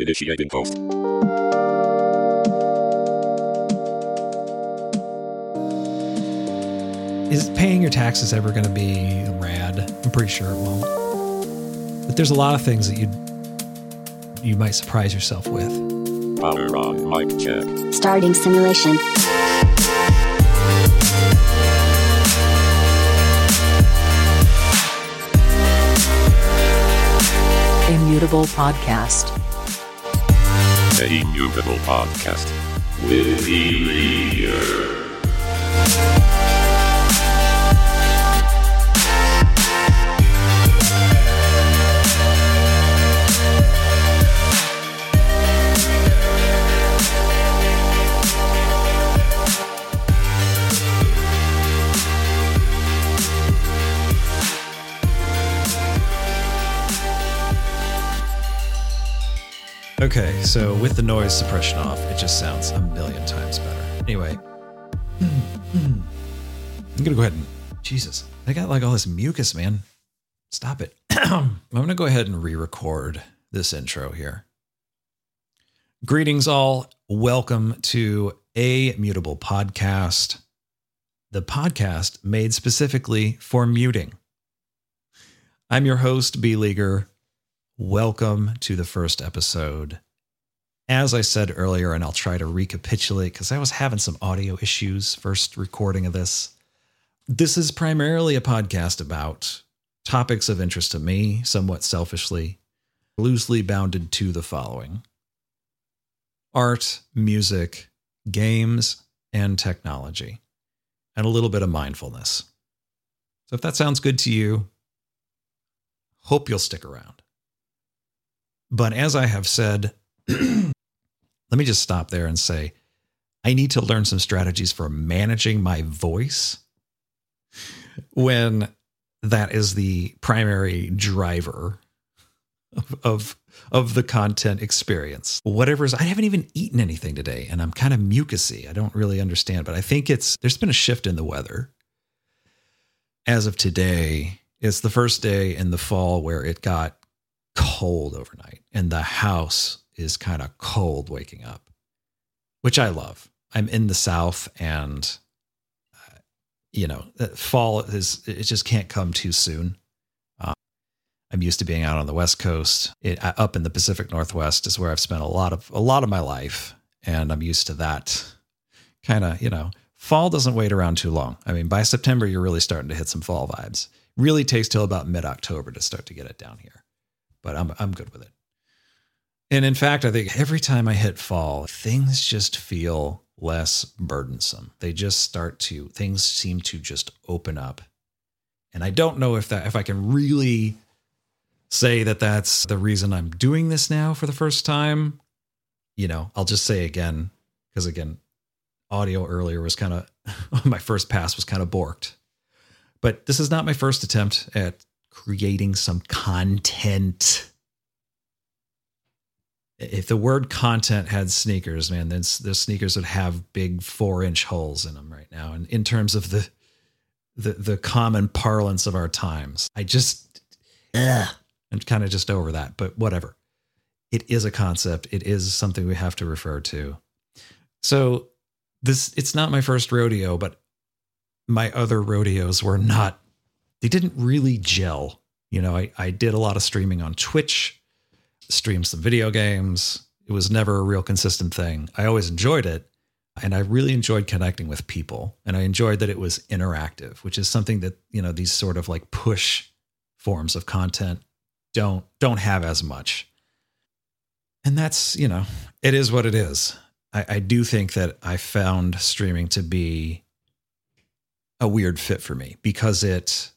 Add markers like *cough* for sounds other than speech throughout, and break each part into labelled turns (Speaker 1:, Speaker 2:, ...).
Speaker 1: Initiating post.
Speaker 2: Is paying your taxes ever going to be rad? I'm pretty sure it won't. But there's a lot of things that you you might surprise yourself with.
Speaker 1: Power on mic check.
Speaker 3: Starting simulation.
Speaker 4: A Mutable Podcast.
Speaker 1: A immutable podcast with Elijah.
Speaker 2: So with the noise suppression off, it just sounds a million times better. Anyway, I'm gonna go ahead and Jesus, I got like all this mucus, man. Stop it. *clears throat* I'm gonna go ahead and re-record this intro here. Greetings, all. Welcome to a mutable podcast, the podcast made specifically for muting. I'm your host, B Leaguer. Welcome to the first episode. As I said earlier, and I'll try to recapitulate because I was having some audio issues first recording of this. This is primarily a podcast about topics of interest to me, somewhat selfishly, loosely bounded to the following art, music, games, and technology, and a little bit of mindfulness. So if that sounds good to you, hope you'll stick around. But as I have said, *clears throat* let me just stop there and say I need to learn some strategies for managing my voice when that is the primary driver of, of, of the content experience. Whatever is, I haven't even eaten anything today and I'm kind of mucusy. I don't really understand, but I think it's, there's been a shift in the weather. As of today, it's the first day in the fall where it got cold overnight and the house is kind of cold waking up, which I love. I'm in the South and, uh, you know, uh, fall is, it just can't come too soon. Um, I'm used to being out on the West Coast. It, uh, up in the Pacific Northwest is where I've spent a lot of, a lot of my life. And I'm used to that kind of, you know, fall doesn't wait around too long. I mean, by September, you're really starting to hit some fall vibes. Really takes till about mid October to start to get it down here but I'm I'm good with it. And in fact, I think every time I hit fall, things just feel less burdensome. They just start to things seem to just open up. And I don't know if that if I can really say that that's the reason I'm doing this now for the first time. You know, I'll just say again because again, audio earlier was kind of *laughs* my first pass was kind of borked. But this is not my first attempt at creating some content. If the word content had sneakers, man, then the sneakers would have big four inch holes in them right now. And in terms of the the the common parlance of our times, I just ugh, I'm kind of just over that. But whatever, it is a concept. It is something we have to refer to. So this it's not my first rodeo, but my other rodeos were not they didn't really gel. You know, I, I did a lot of streaming on Twitch, streamed some video games. It was never a real consistent thing. I always enjoyed it. And I really enjoyed connecting with people. And I enjoyed that it was interactive, which is something that, you know, these sort of like push forms of content don't don't have as much. And that's, you know, it is what it is. I, I do think that I found streaming to be a weird fit for me because it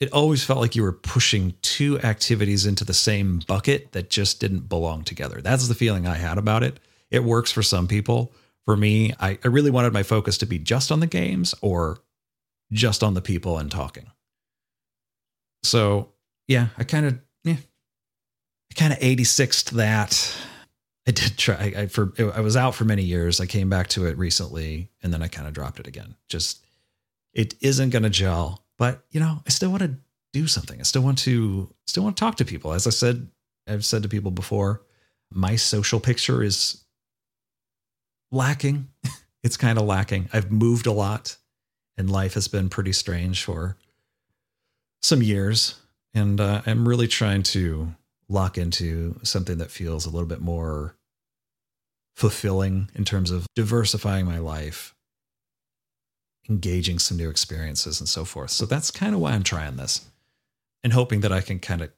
Speaker 2: it always felt like you were pushing two activities into the same bucket that just didn't belong together. That's the feeling I had about it. It works for some people. For me, I, I really wanted my focus to be just on the games or just on the people and talking. So yeah, I kind of yeah, I kind of 86'd that. I did try. I, for I was out for many years. I came back to it recently, and then I kind of dropped it again. Just it isn't going to gel but you know, I still want to do something. I still want to still want to talk to people. As I said I've said to people before, my social picture is lacking. *laughs* it's kind of lacking. I've moved a lot and life has been pretty strange for some years. And uh, I'm really trying to lock into something that feels a little bit more fulfilling in terms of diversifying my life, engaging some new experiences, and so forth. So that's kind of why I'm trying this and hoping that I can kind of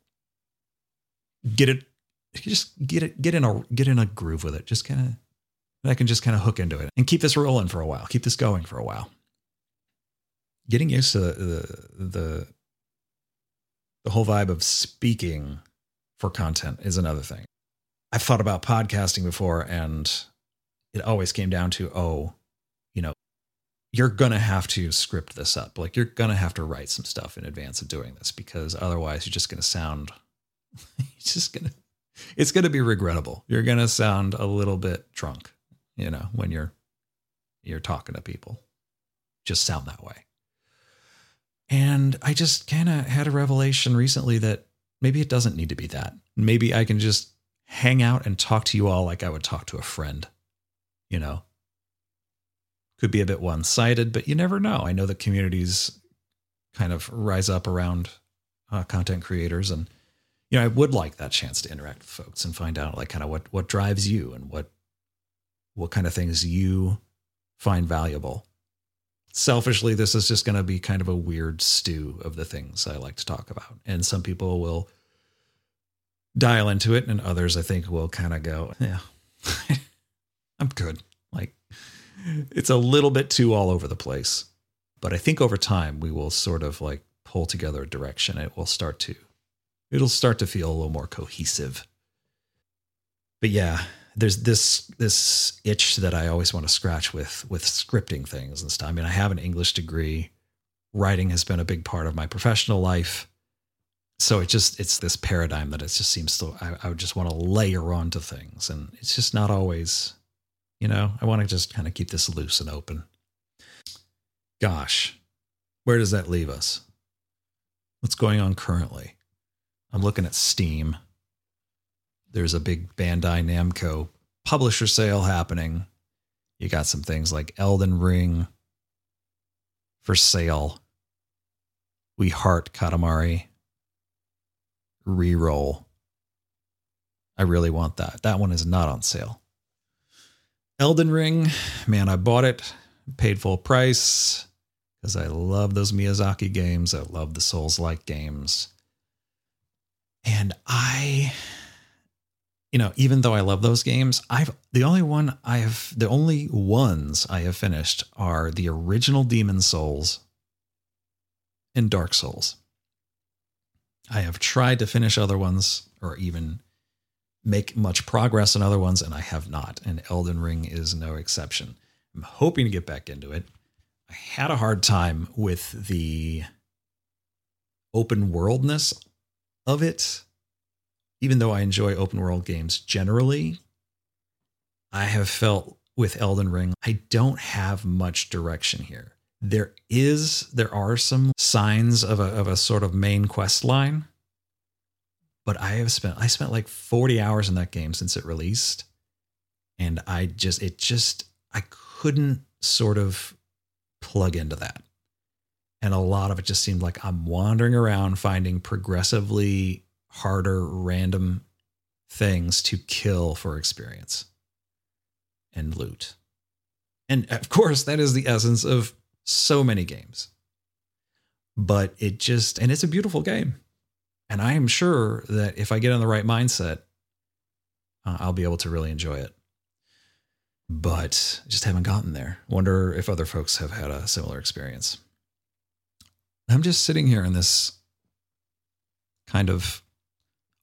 Speaker 2: get it, just get it, get in a, get in a groove with it. Just kind of, I can just kind of hook into it and keep this rolling for a while, keep this going for a while. Getting used to the, the, the whole vibe of speaking for content is another thing. I've thought about podcasting before and it always came down to, oh, you know, you're to have to script this up. Like you're to have to write some stuff in advance of doing this because otherwise you're just to sound, *laughs* it's just to, it's to be regrettable. You're to sound a little bit drunk, you know, when you're, you're talking to people. Just sound that way. And I just kind of had a revelation recently that maybe it doesn't need to be that. Maybe I can just hang out and talk to you all like I would talk to a friend, you know? Could be a bit one sided, but you never know. I know that communities kind of rise up around uh, content creators and you know i would like that chance to interact with folks and find out like kind of what what drives you and what what kind of things you find valuable selfishly, this is just going to be kind of a weird stew of the things I like to talk about. And some people will dial into it, and others I think will kind of go, yeah, *laughs* I'm good. It's a little bit too all over the place. But I think over time we will sort of like pull together a direction. It will start to, it'll start to feel a little more cohesive. But yeah, there's this this itch that I always want to scratch with with scripting things and stuff. I mean, I have an English degree. Writing has been a big part of my professional life. So it just it's this paradigm that it just seems to I, I would just want to layer onto things. And it's just not always, you know, I want to just kind of keep this loose and open. Gosh, where does that leave us? What's going on currently? I'm looking at Steam there's a big Bandai Namco publisher sale happening. You got some things like Elden Ring for sale. We Heart Katamari reroll. I really want that. That one is not on sale. Elden Ring, man, I bought it, paid full price because I love those Miyazaki games. I love the Souls like games. And I you know, even though I love those games, I've the only one I have the only ones I have finished are the original Demon's Souls and Dark Souls. I have tried to finish other ones or even make much progress in other ones, and I have not. And Elden Ring is no exception. I'm hoping to get back into it. I had a hard time with the open worldness of it even though I enjoy open world games generally, I have felt with Elden Ring, I don't have much direction here. There is, there are some signs of a, of a sort of main quest line, but I have spent, I spent like 40 hours in that game since it released. And I just, it just, I couldn't sort of plug into that. And a lot of it just seemed like I'm wandering around finding progressively harder random things to kill for experience and loot. And of course, that is the essence of so many games. But it just, and it's a beautiful game. And I am sure that if I get in the right mindset, uh, I'll be able to really enjoy it. But just haven't gotten there. Wonder if other folks have had a similar experience. I'm just sitting here in this kind of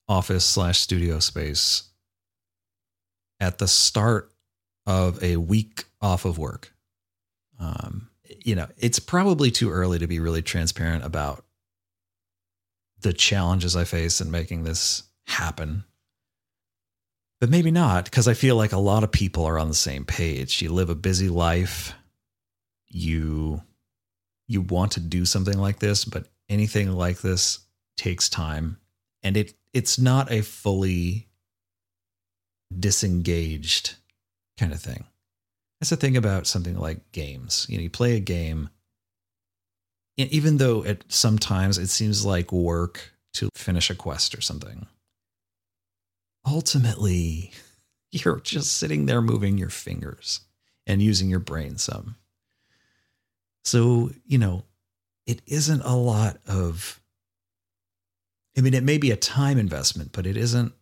Speaker 2: office slash studio space at the start of a week off of work. Um, you know, it's probably too early to be really transparent about the challenges I face in making this happen. But maybe not, because I feel like a lot of people are on the same page. You live a busy life. You you want to do something like this, but anything like this takes time and it it's not a fully disengaged kind of thing. That's the thing about something like games. You know, you play a game, even though it sometimes it seems like work to finish a quest or something. Ultimately, *laughs* you're just sitting there moving your fingers and using your brain some. So, you know, it isn't a lot of, I mean, it may be a time investment, but it isn't,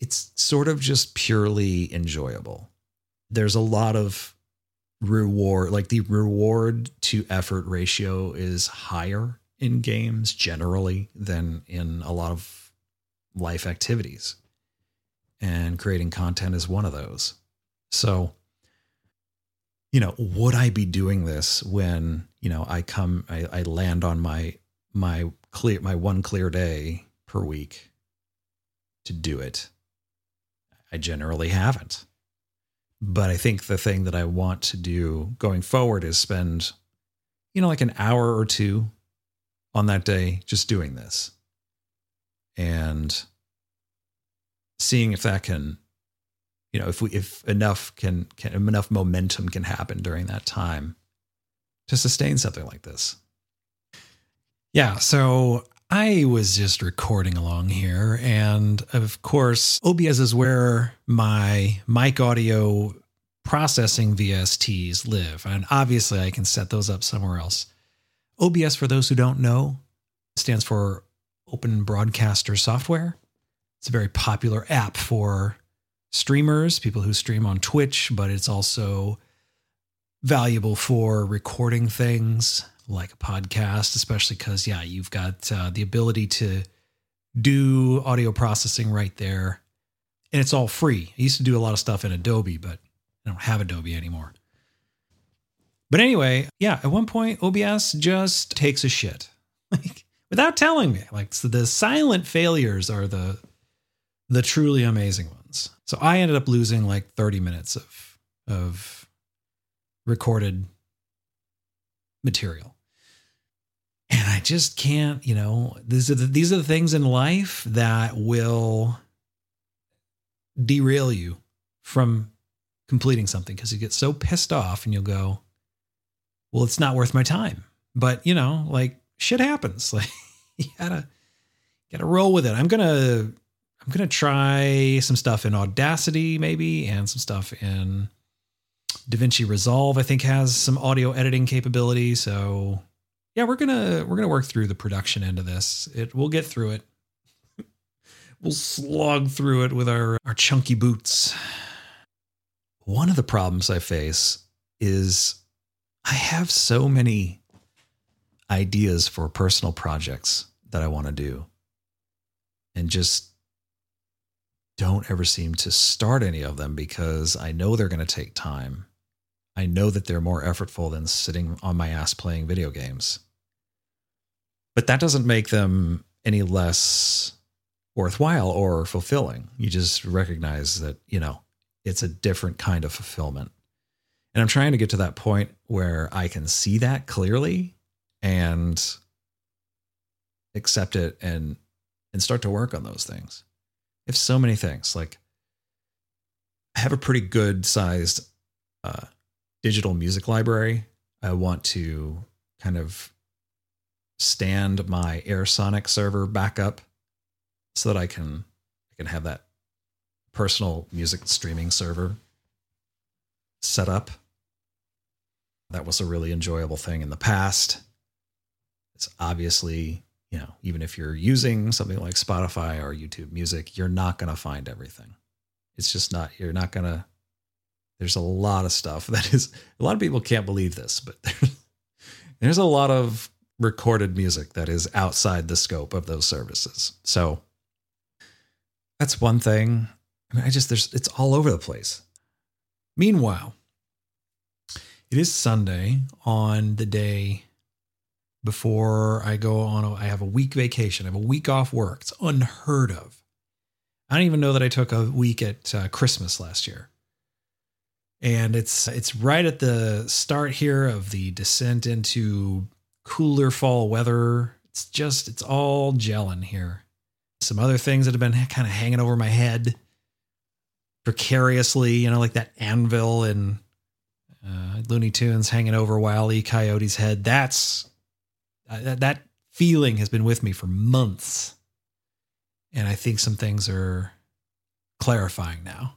Speaker 2: it's sort of just purely enjoyable. There's a lot of reward, like the reward to effort ratio is higher in games generally than in a lot of life activities. And creating content is one of those. So, you know, would I be doing this when, you know, I come, I, I land on my, my clear, my one clear day per week to do it? I generally haven't. But I think the thing that I want to do going forward is spend, you know, like an hour or two on that day just doing this. And seeing if that can you know if we if enough can can enough momentum can happen during that time to sustain something like this. Yeah so i was just recording along here and of course obs is where my mic audio processing vsts live and obviously i can set those up somewhere else OBS, for those who don't know, stands for Open Broadcaster Software. It's a very popular app for streamers, people who stream on Twitch, but it's also valuable for recording things like a podcast, especially because, yeah, you've got uh, the ability to do audio processing right there. And it's all free. I used to do a lot of stuff in Adobe, but I don't have Adobe anymore. But anyway, yeah, at one point OBS just takes a shit. *laughs* Like without telling me. Like so the silent failures are the the truly amazing ones. So I ended up losing like 30 minutes of of recorded material. And I just can't, you know, these are the, these are the things in life that will derail you from completing something because you get so pissed off and you'll go, well, it's not worth my time. But you know, like shit happens. *laughs* Like you gotta gotta roll with it. I'm gonna I'm gonna try some stuff in Audacity maybe and some stuff in DaVinci Resolve. I think has some audio editing capability. So yeah, we're gonna we're gonna work through the production end of this. It we'll get through it. *laughs* we'll slog through it with our our chunky boots. One of the problems I face is I have so many ideas for personal projects that I want to do and just don't ever seem to start any of them because I know they're going to take time. I know that they're more effortful than sitting on my ass playing video games. But that doesn't make them any less worthwhile or fulfilling. You just recognize that, you know, it's a different kind of fulfillment. And I'm trying to get to that point where I can see that clearly and accept it and and start to work on those things. If so many things. Like I have a pretty good sized uh, digital music library. I want to kind of stand my AirSonic server back up so that I can I can have that personal music streaming server set up that was a really enjoyable thing in the past. It's obviously, you know, even if you're using something like Spotify or YouTube Music, you're not going to find everything. It's just not, you're not going to, there's a lot of stuff *laughs* that is, a lot of people can't believe this, but *laughs* there's, a lot of recorded music that is outside the scope of those services. So that's one thing. I mean, I just, there's, it's all over the place. Meanwhile, it is Sunday on the day before I go on. A, I have a week vacation. I have a week off work. It's unheard of. I don't even know that I took a week at uh, Christmas last year. And it's it's right at the start here of the descent into cooler fall weather. It's just, it's all gelling here. Some other things that have been kind of hanging over my head precariously, you know, like that anvil and uh, Looney Tunes hanging over Wile E. Coyote's head. That's uh, that, that feeling has been with me for months. And I think some things are clarifying now.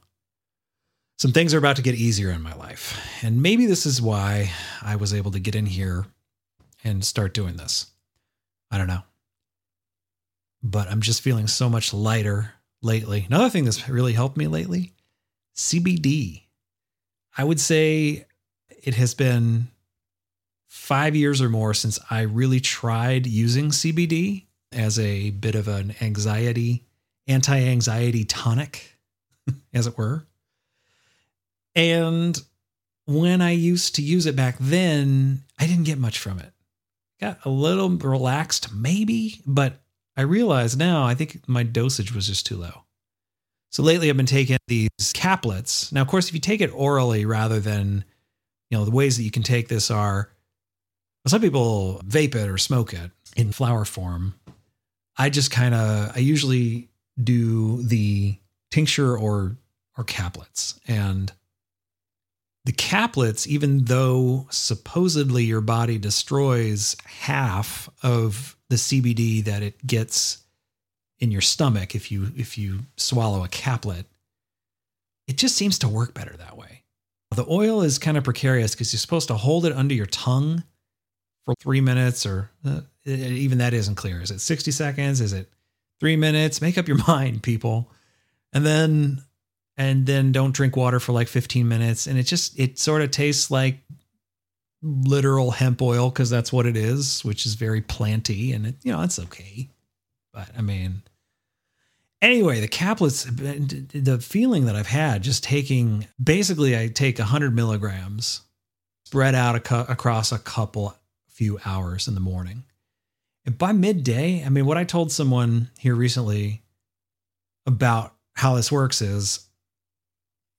Speaker 2: Some things are about to get easier in my life. And maybe this is why I was able to get in here and start doing this. I don't know. But I'm just feeling so much lighter lately. Another thing that's really helped me lately CBD. I would say it has been five years or more since I really tried using CBD as a bit of an anxiety, anti anxiety tonic, *laughs* as it were. And when I used to use it back then, I didn't get much from it. Got a little relaxed, maybe, but I realize now I think my dosage was just too low. So lately I've been taking these caplets. Now, of course, if you take it orally rather than, you know, the ways that you can take this are well, some people vape it or smoke it in flower form. I just kind of, I usually do the tincture or or caplets. And the caplets, even though supposedly your body destroys half of the CBD that it gets in your stomach if you if you swallow a caplet, it just seems to work better that way. The oil is kind of precarious because you're supposed to hold it under your tongue for three minutes, or uh, even that isn't clear. Is it 60 seconds? Is it three minutes? Make up your *laughs* mind, people. And then and then don't drink water for like 15 minutes. And it just it sort of tastes like literal hemp oil because that's what it is which is very planty and it you know it's okay. But i mean anyway the caplets the feeling that i've had just taking basically i take 100 milligrams spread out across a couple few hours in the morning. And by midday i mean what i told someone here recently about how this works is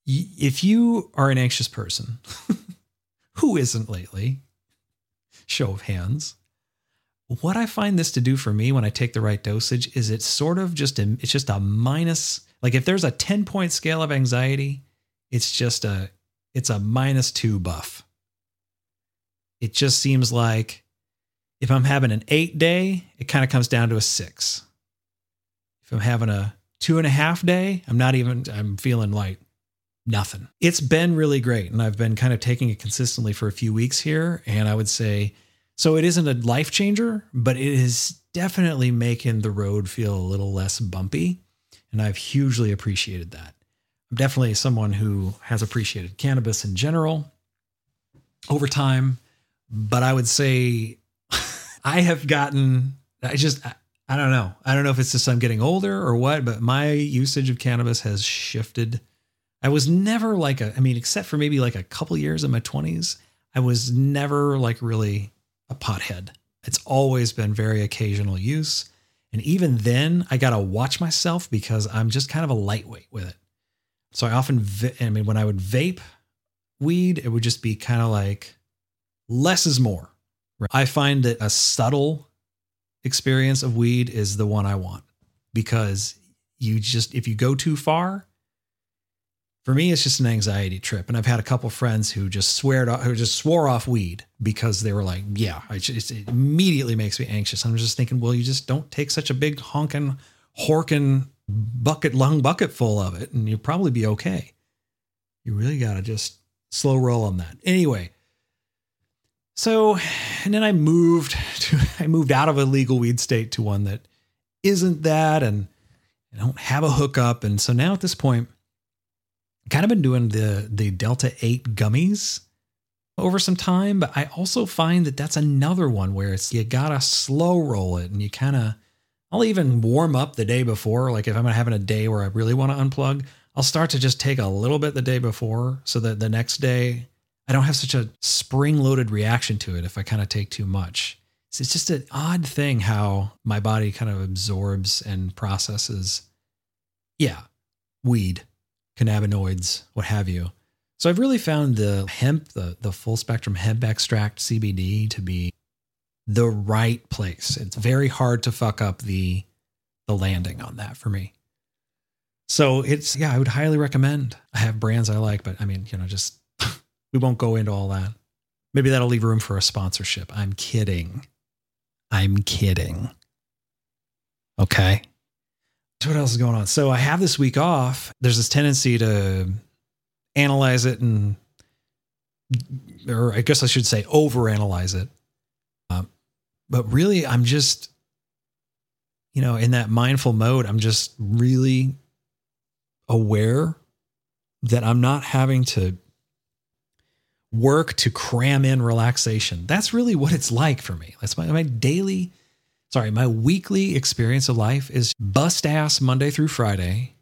Speaker 2: if you are an anxious person, *laughs* who isn't lately? Show of hands. What I find this to do for me when I take the right dosage is it's sort of just a, it's just a minus. Like if there's a 10 point scale of anxiety, it's just a it's a minus two buff. It just seems like if I'm having an eight day, it kind of comes down to a six. If I'm having a two and a half day, I'm not even I'm feeling like nothing. It's been really great. And I've been kind of taking it consistently for a few weeks here. And I would say, so it isn't a life changer, but it is definitely making the road feel a little less bumpy. And I've hugely appreciated that. I'm definitely someone who has appreciated cannabis in general over time. But I would say *laughs* I have gotten, I just, I don't know. I don't know if it's just I'm getting older or what, but my usage of cannabis has shifted I was never like a, I mean, except for maybe like a couple years in my 20s, I was never like really a pothead. It's always been very occasional use. And even then, I got to watch myself because I'm just kind of a lightweight with it. So I often, I mean, when I would vape weed, it would just be kind of like less is more. I find that a subtle experience of weed is the one I want because you just, if you go too far, for me, it's just an anxiety trip. And I've had a couple friends who just swear to, who just swore off weed because they were like, yeah, just, it immediately makes me anxious. I'm just thinking, well, you just don't take such a big honking, horking bucket, lung bucket full of it, and you'll probably be okay. You really got to just slow roll on that. Anyway, so, and then I moved *laughs* to, I moved out of a legal weed state to one that isn't that, and I don't have a hookup. And so now at this point, kind of been doing the the Delta 8 gummies over some time, but I also find that that's another one where it's you gotta slow roll it and you kind of I'll even warm up the day before. Like if I'm having a day where I really want to unplug, I'll start to just take a little bit the day before so that the next day I don't have such a spring loaded reaction to it if I kind of take too much. So it's just an odd thing how my body kind of absorbs and processes, yeah, weed cannabinoids, what have you. So I've really found the hemp, the, the full spectrum hemp extract CBD to be the right place. It's very hard to fuck up the the landing on that for me. So it's yeah, I would highly recommend. I have brands I like, but I mean, you know, just *laughs* we won't go into all that. Maybe that'll leave room for a sponsorship. I'm kidding. I'm kidding. Okay. So what else is going on? So I have this week off. There's this tendency to analyze it and or I guess I should say overanalyze it. Um, but really, I'm just, you know, in that mindful mode, I'm just really aware that I'm not having to work to cram in relaxation. That's really what it's like for me. That's my, my daily, sorry, my weekly experience of life is bust ass Monday through Friday.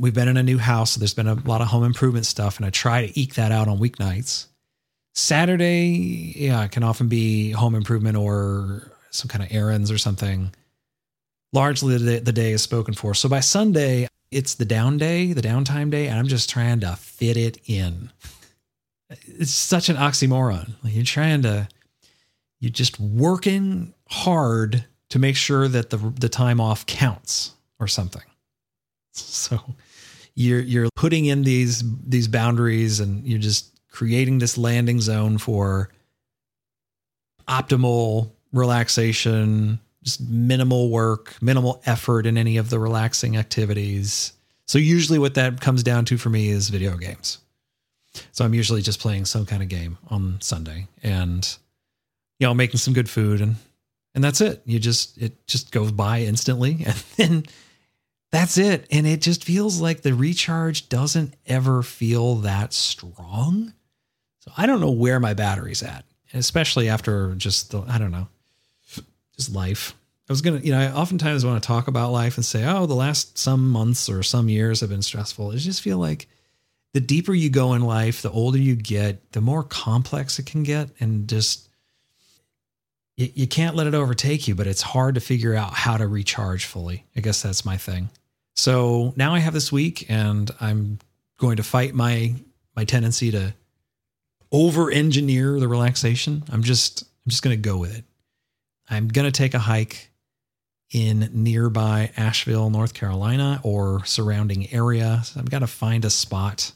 Speaker 2: We've been in a new house, so there's been a lot of home improvement stuff, and I try to eke that out on weeknights. Saturday, yeah, it can often be home improvement or some kind of errands or something. Largely the day, the day is spoken for. So by Sunday, it's the down day, the downtime day, and I'm just trying to fit it in. It's such an oxymoron. You're trying to, you're just working hard to make sure that the the time off counts or something. So you're you're putting in these these boundaries and you're just creating this landing zone for optimal relaxation, just minimal work, minimal effort in any of the relaxing activities. So usually what that comes down to for me is video games. So I'm usually just playing some kind of game on Sunday and you know making some good food and and that's it. You just it just goes by instantly *laughs* and then that's it. And it just feels like the recharge doesn't ever feel that strong. So I don't know where my battery's at, especially after just the I don't know, just life. I was gonna, you know, I oftentimes want to talk about life and say, oh, the last some months or some years have been stressful. I just feel like the deeper you go in life, the older you get, the more complex it can get, and just you, you can't let it overtake you. But it's hard to figure out how to recharge fully. I guess that's my thing. So now I have this week, and I'm going to fight my my tendency to over engineer the relaxation. I'm just I'm just going to go with it. I'm going to take a hike in nearby Asheville, North Carolina or surrounding area. So I've got to find a spot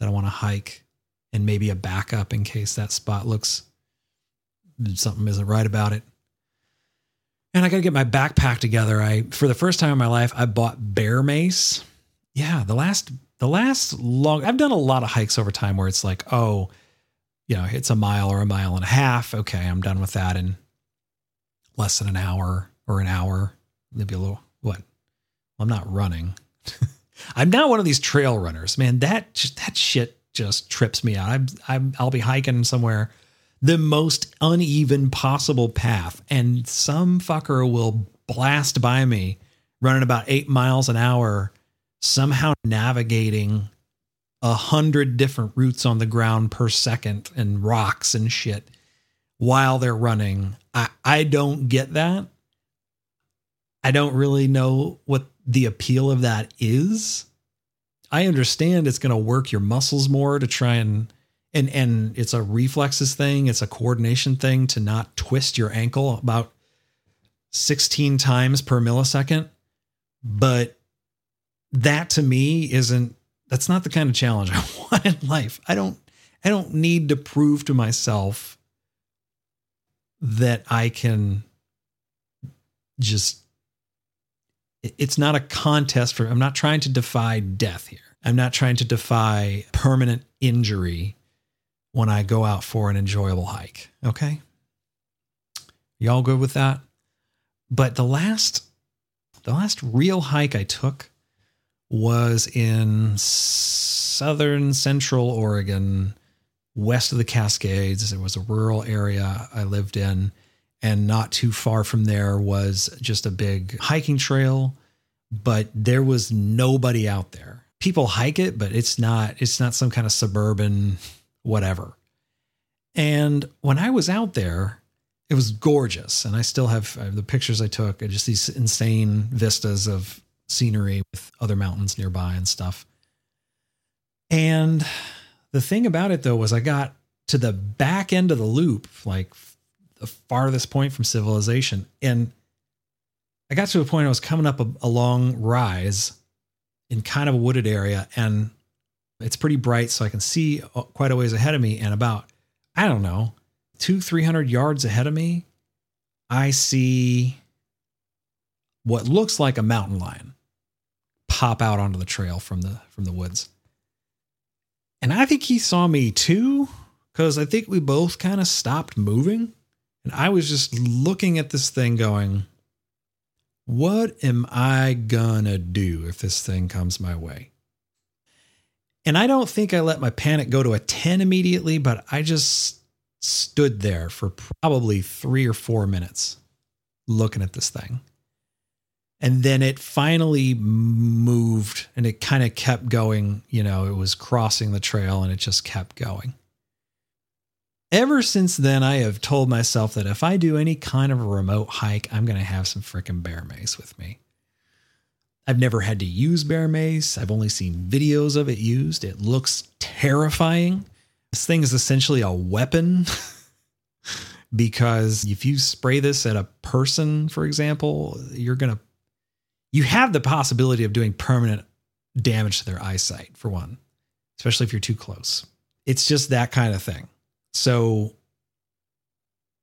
Speaker 2: that I want to hike and maybe a backup in case that spot looks something isn't right about it. And I got to get my backpack together. I for the first time in my life I bought bear mace. Yeah, the last the last long I've done a lot of hikes over time where it's like, "Oh, you know, it's a mile or a mile and a half. Okay, I'm done with that in less than an hour or an hour, maybe a little what? I'm not running. *laughs* I'm not one of these trail runners, man. That that shit just trips me out. I'm, I'm I'll be hiking somewhere, the most uneven possible path, and some fucker will blast by me, running about eight miles an hour, somehow navigating a hundred different routes on the ground per second and rocks and shit while they're running. I, I don't get that. I don't really know what the appeal of that is. I understand it's going to work your muscles more to try and and and it's a reflexes thing, it's a coordination thing to not twist your ankle about 16 times per millisecond. But that to me isn't that's not the kind of challenge *laughs* I want in life. I don't I don't need to prove to myself that I can just it's not a contest for I'm not trying to defy death here. I'm not trying to defy permanent injury when I go out for an enjoyable hike. Okay? Y'all good with that? But the last the last real hike I took was in southern central Oregon, west of the Cascades. It was a rural area I lived in. And not too far from there was just a big hiking trail, but there was nobody out there. People hike it, but it's not it's not some kind of suburban whatever. And when I was out there, it was gorgeous. And I still have, I have the pictures I took, just these insane vistas of scenery with other mountains nearby and stuff. And the thing about it though was I got to the back end of the loop, like the farthest point from civilization. And I got to a point I was coming up a, a long rise in kind of a wooded area and it's pretty bright so I can see uh, quite a ways ahead of me and about I don't know, 2 300 yards ahead of me I see what looks like a mountain lion pop out onto the trail from the from the woods. And I think he saw me too cuz I think we both kind of stopped moving and I was just looking at this thing going what am I gonna do if this thing comes my way? And I don't think I let my panic go to a 10 immediately, but I just stood there for probably three or four minutes looking at this thing. And then it finally moved and it kind of kept going. You know, it was crossing the trail and it just kept going ever since then, I have told myself that if I do any kind of a remote hike, I'm going to have some freaking bear mace with me. I've never had to use bear mace. I've only seen videos of it used. It looks terrifying. This thing is essentially a weapon *laughs* because if you spray this at a person, for example, you're going to, you have the possibility of doing permanent damage to their eyesight, for one, especially if you're too close. It's just that kind of thing. So,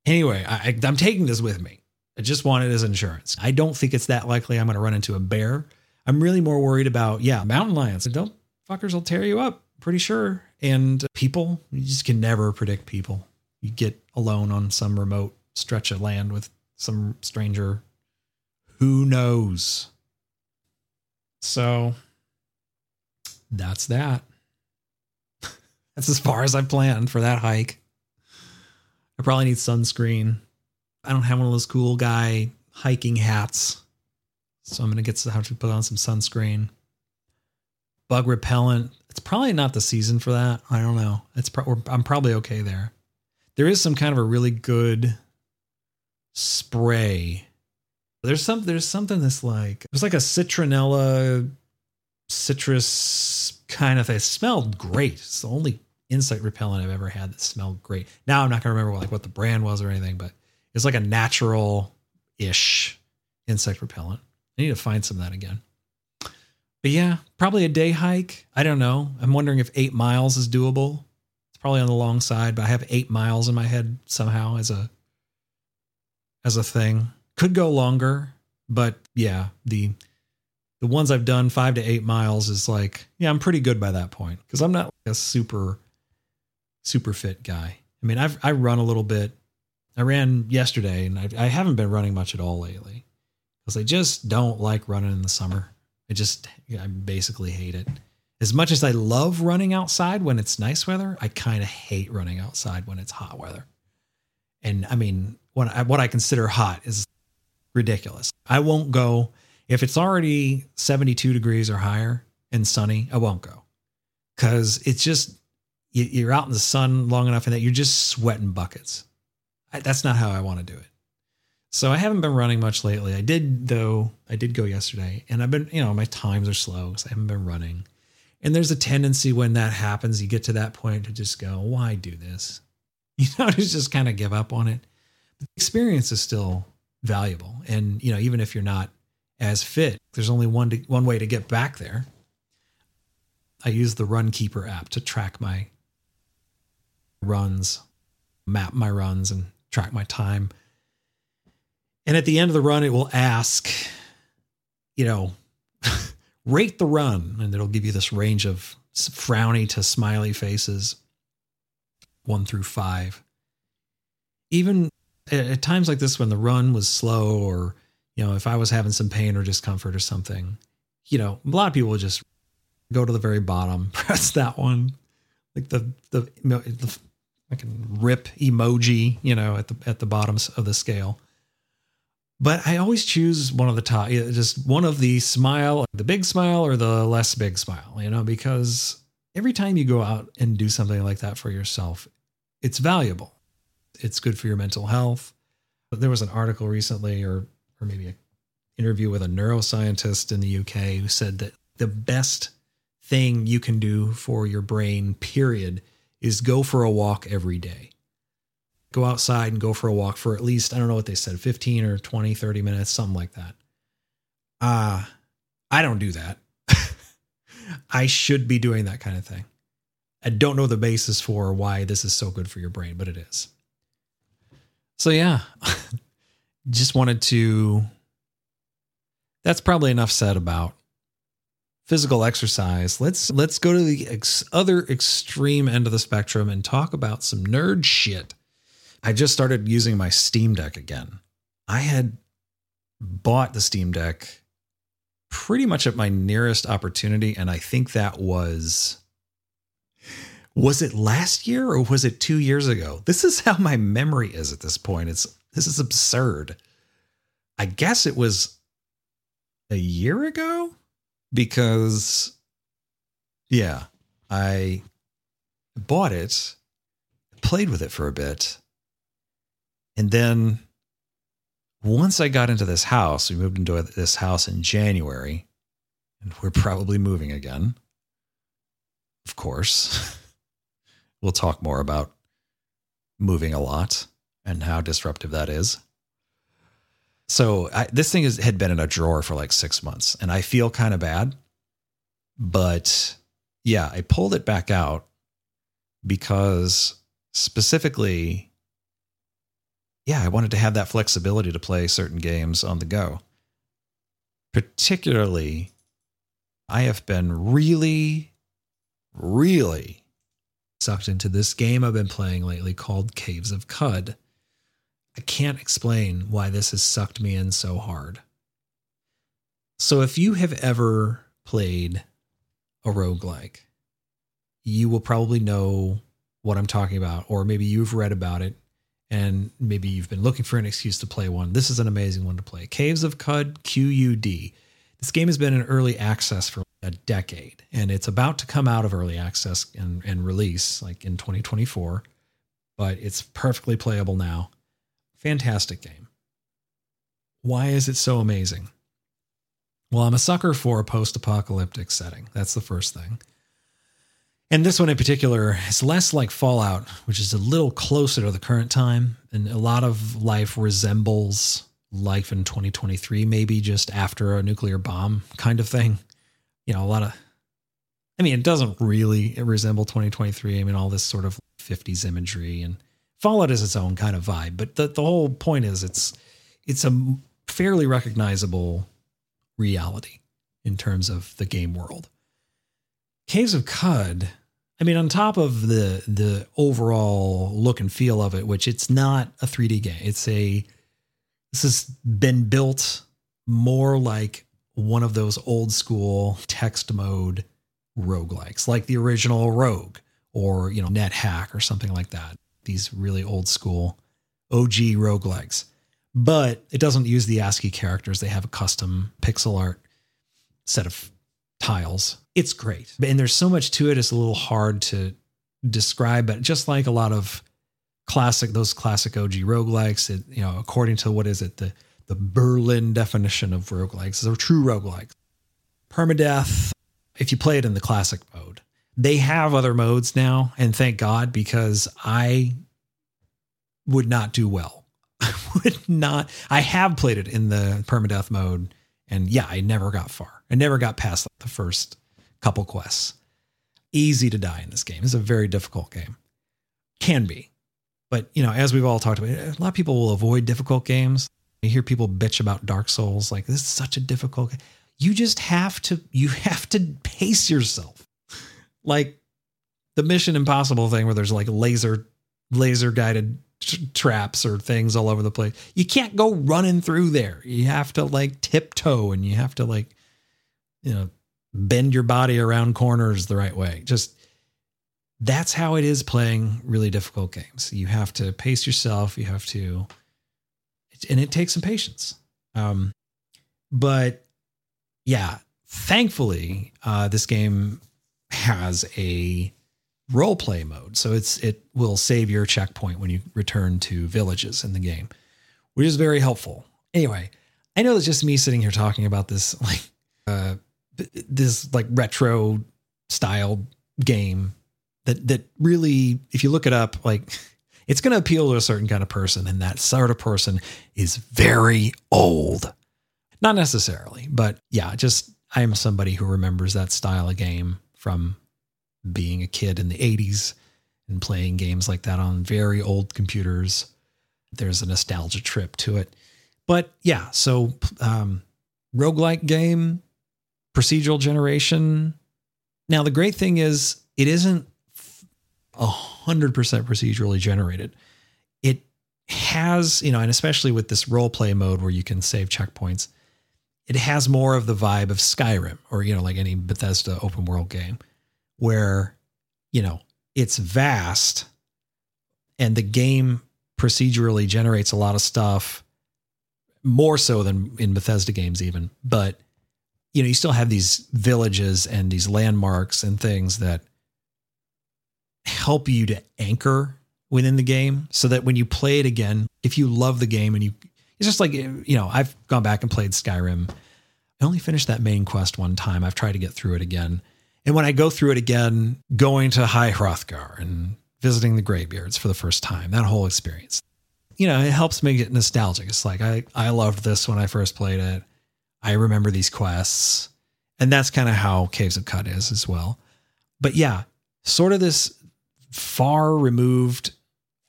Speaker 2: anyway, I, I'm taking this with me. I just want it as insurance. I don't think it's that likely I'm going to run into a bear. I'm really more worried about, yeah, mountain lions. Don't fuckers will tear you up, pretty sure. And people, you just can never predict people. You get alone on some remote stretch of land with some stranger. Who knows? So that's that. *laughs* That's as far as I planned for that hike. I probably need sunscreen. I don't have one of those cool guy hiking hats. So I'm going to get to have to put on some sunscreen. Bug repellent. It's probably not the season for that. I don't know. It's pro- I'm probably okay there. There is some kind of a really good spray. There's some there's something that's like there's like a citronella citrus kind of thing. It smelled great. It's the only insect repellent I've ever had that smelled great. Now I'm not gonna remember like what the brand was or anything, but it's like a natural ish insect repellent. I need to find some of that again. But yeah, probably a day hike. I don't know. I'm wondering if eight miles is doable. It's probably on the long side, but I have eight miles in my head somehow as a as a thing. Could go longer, but yeah, the the ones I've done five to eight miles is like, yeah, I'm pretty good by that point because I'm not a super super fit guy. I mean, I've I run a little bit. I ran yesterday, and I, I haven't been running much at all lately because I just don't like running in the summer. I just I basically hate it. As much as I love running outside when it's nice weather, I kind of hate running outside when it's hot weather. And I mean, what I, what I consider hot is ridiculous. I won't go if it's already 72 degrees or higher and sunny. I won't go because it's just you're out in the sun long enough and that you're just sweating buckets. That's not how I want to do it. So I haven't been running much lately. I did though. I did go yesterday, and I've been, you know, my times are slow, because I haven't been running. And there's a tendency when that happens, you get to that point to just go, "Why do this?" *laughs* You know, to just kind of give up on it. But the experience is still valuable, and you know, even if you're not as fit, there's only one to, one way to get back there. I use the Runkeeper app to track my runs, map my runs, and track my time. And at the end of the run, it will ask, you know, *laughs* rate the run, and it'll give you this range of frowny to smiley faces, one through five. Even at times like this, when the run was slow, or, you know, if I was having some pain or discomfort or something, you know, a lot of people just go to the very bottom, *laughs* press that one, like the, the, the I can rip emoji, you know, at the at the bottoms of the scale. But I always choose one of the top, just one of the smile, the big smile or the less big smile, you know, because every time you go out and do something like that for yourself, it's valuable. It's good for your mental health. But There was an article recently, or or maybe an interview with a neuroscientist in the UK who said that the best thing you can do for your brain, period, is go for a walk every day. Go outside and go for a walk for at least, I don't know what they said, 15 or 20, 30 minutes, something like that. Uh, I don't do that. *laughs* I should be doing that kind of thing. I don't know the basis for why this is so good for your brain, but it is. So, yeah, *laughs* just wanted to. That's probably enough said about physical exercise. Let's let's go to the ex- other extreme end of the spectrum and talk about some nerd shit. I just started using my Steam Deck again. I had bought the Steam Deck pretty much at my nearest opportunity and I think that was was it last year or was it 2 years ago? This is how my memory is at this point. It's this is absurd. I guess it was a year ago because yeah, I bought it, played with it for a bit, and then once I got into this house, we moved into this house in January, and we're probably moving again. Of course. *laughs* we'll talk more about moving a lot and how disruptive that is. So I, this thing is, had been in a drawer for like six months, and I feel kind of bad. But yeah, I pulled it back out because specifically, yeah, I wanted to have that flexibility to play certain games on the go. Particularly, I have been really, really sucked into this game I've been playing lately called Caves of Qud. I can't explain why this has sucked me in so hard. So, if you have ever played a roguelike, you will probably know what I'm talking about, or maybe you've read about it and maybe you've been looking for an excuse to play one. This is an amazing one to play. Caves of Cud QUD. This game has been in early access for a decade, and it's about to come out of early access and, and release like in 2024, but it's perfectly playable now. Fantastic game. Why is it so amazing? Well, I'm a sucker for a post apocalyptic setting. That's the first thing. And this one in particular is less like Fallout, which is a little closer to the current time. And a lot of life resembles life in 2023, maybe just after a nuclear bomb kind of thing. You know, a lot of, I mean, it doesn't really resemble 2023. I mean, all this sort of 50s imagery and Fallout is its own kind of vibe, but the, the whole point is it's it's a fairly recognizable reality in terms of the game world. Caves of Qud, I mean, on top of the the overall look and feel of it, which it's not a 3D game. It's a this has been built more like one of those old school text mode roguelikes, like the original Rogue or you know NetHack or something like that these really old school OG roguelikes. But it doesn't use the ASCII characters. They have a custom pixel art set of tiles. It's great. And there's so much to it, it's a little hard to describe, but just like a lot of classic, those classic OG roguelikes, it, you know, according to what is it, the the Berlin definition of roguelikes, they're true roguelikes. Permadeath, if you play it in the classic mode, they have other modes now, and thank God because I would not do well. *laughs* I would not. I have played it in the permadeath mode, and yeah, I never got far. I never got past the first couple quests. Easy to die in this game. It's a very difficult game. Can be. But, you know, as we've all talked about, a lot of people will avoid difficult games. You hear people bitch about Dark Souls, like, this is such a difficult game. You just have to, you have to pace yourself like the Mission Impossible thing where there's like laser laser guided traps or things all over the place. You can't go running through there. You have to like tiptoe and you have to like you know bend your body around corners the right way. Just that's how it is playing really difficult games. You have to pace yourself, you have to and it takes some patience. Um but yeah, thankfully, uh, this game has a role play mode. So it's it will save your checkpoint when you return to villages in the game, which is very helpful. Anyway, I know it's just me sitting here talking about this *laughs* like uh this like retro styled game that that really if you look it up like it's going to appeal to a certain kind of person, and that sort of person is very old. Not necessarily, but yeah, just I am somebody who remembers that style of game from being a kid in the 80s and playing games like that on very old computers. There's a nostalgia trip to it. But yeah, so um, roguelike game, procedural generation. Now, the great thing is it isn't a hundred percent procedurally generated. It has, you know, and especially with this role play mode where you can save checkpoints, it has more of the vibe of Skyrim or, you know, like any Bethesda open world game where, you know, it's vast and the game procedurally generates a lot of stuff more so than in Bethesda games even but you know you still have these villages and these landmarks and things that help you to anchor within the game so that when you play it again if you love the game and you it's just like you know I've gone back and played Skyrim I only finished that main quest one time I've tried to get through it again and when I go through it again, going to High Hrothgar and visiting the Greybeards for the first time, that whole experience, you know, it helps make it nostalgic. It's like, I, I loved this when I first played it. I remember these quests. And that's kind of how Caves of Qud is as well. But yeah, sort of this far removed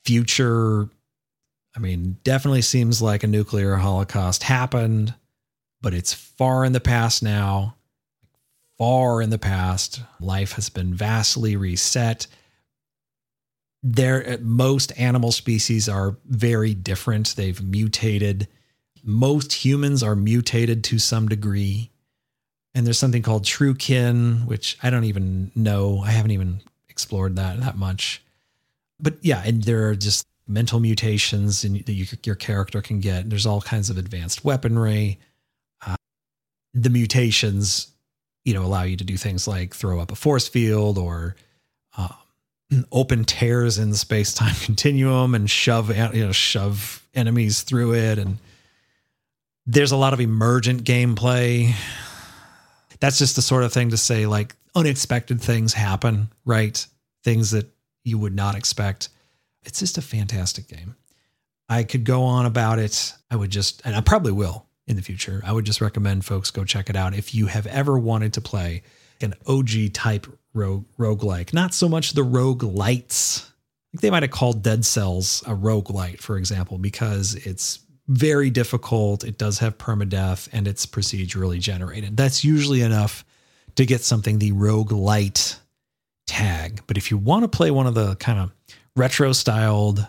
Speaker 2: future. I mean, definitely seems like a nuclear holocaust happened, but it's far in the past now far in the past. Life has been vastly reset. There, eh, most animal species are very different. They've mutated. Most humans are mutated to some degree. And there's something called true kin, which I don't even know. I haven't even explored that that much. But yeah, and there are just mental mutations that you, your character can get. There's all kinds of advanced weaponry. Uh, the mutations you know, allow you to do things like throw up a force field or um, *clears throat* open tears in the space time *laughs* continuum and shove, you know, shove enemies through it. And there's a lot of emergent gameplay. That's just the sort of thing to say, like, unexpected things happen, right? Things that you would not expect. It's just a fantastic game. I could go on about it. I would just, and I probably will in the future. I would just recommend folks go check it out if you have ever wanted to play an OG type rogue roguelike, not so much the rogue lights. Like they might have called Dead Cells a rogue light, for example, because it's very difficult. It does have permadeath and it's procedurally generated. That's usually enough to get something the rogue light tag. But if you want to play one of the kind of retro styled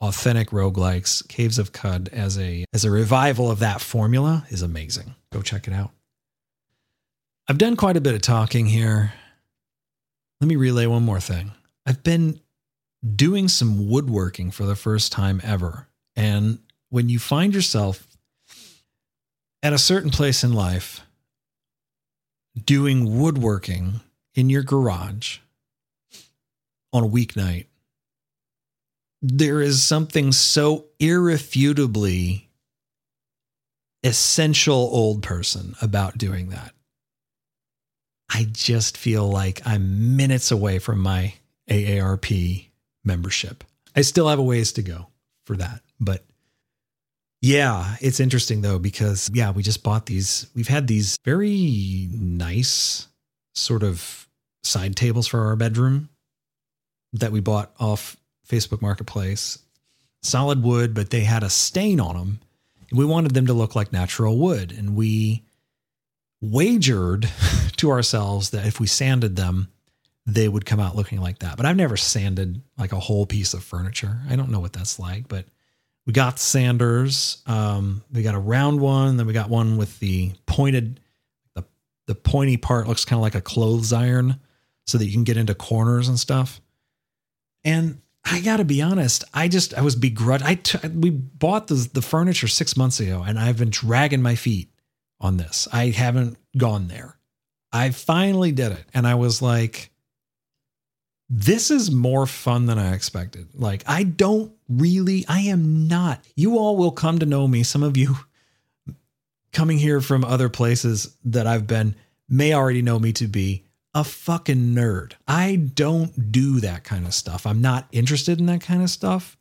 Speaker 2: authentic roguelikes, Caves of Qud as a as a revival of that formula is amazing. Go check it out. I've done quite a bit of talking here. Let me relay one more thing. I've been doing some woodworking for the first time ever. And when you find yourself at a certain place in life doing woodworking in your garage on a weeknight, there is something so irrefutably essential old person about doing that. I just feel like I'm minutes away from my AARP membership. I still have a ways to go for that. But yeah, it's interesting though, because yeah, we just bought these. We've had these very nice sort of side tables for our bedroom that we bought off Facebook Marketplace, solid wood, but they had a stain on them. We wanted them to look like natural wood. And we wagered *laughs* to ourselves that if we sanded them, they would come out looking like that. But I've never sanded like a whole piece of furniture. I don't know what that's like, but we got sanders. Um, we got a round one, then we got one with the pointed, the the pointy part looks kind of like a clothes iron, so that you can get into corners and stuff. And I got to be honest. I just I was begrudged. I t- we bought the the furniture six months ago, and I've been dragging my feet on this. I haven't gone there. I finally did it, and I was like, "This is more fun than I expected." Like I don't really. I am not. You all will come to know me. Some of you coming here from other places that I've been may already know me to be. a fucking nerd. I don't do that kind of stuff. I'm not interested in that kind of stuff.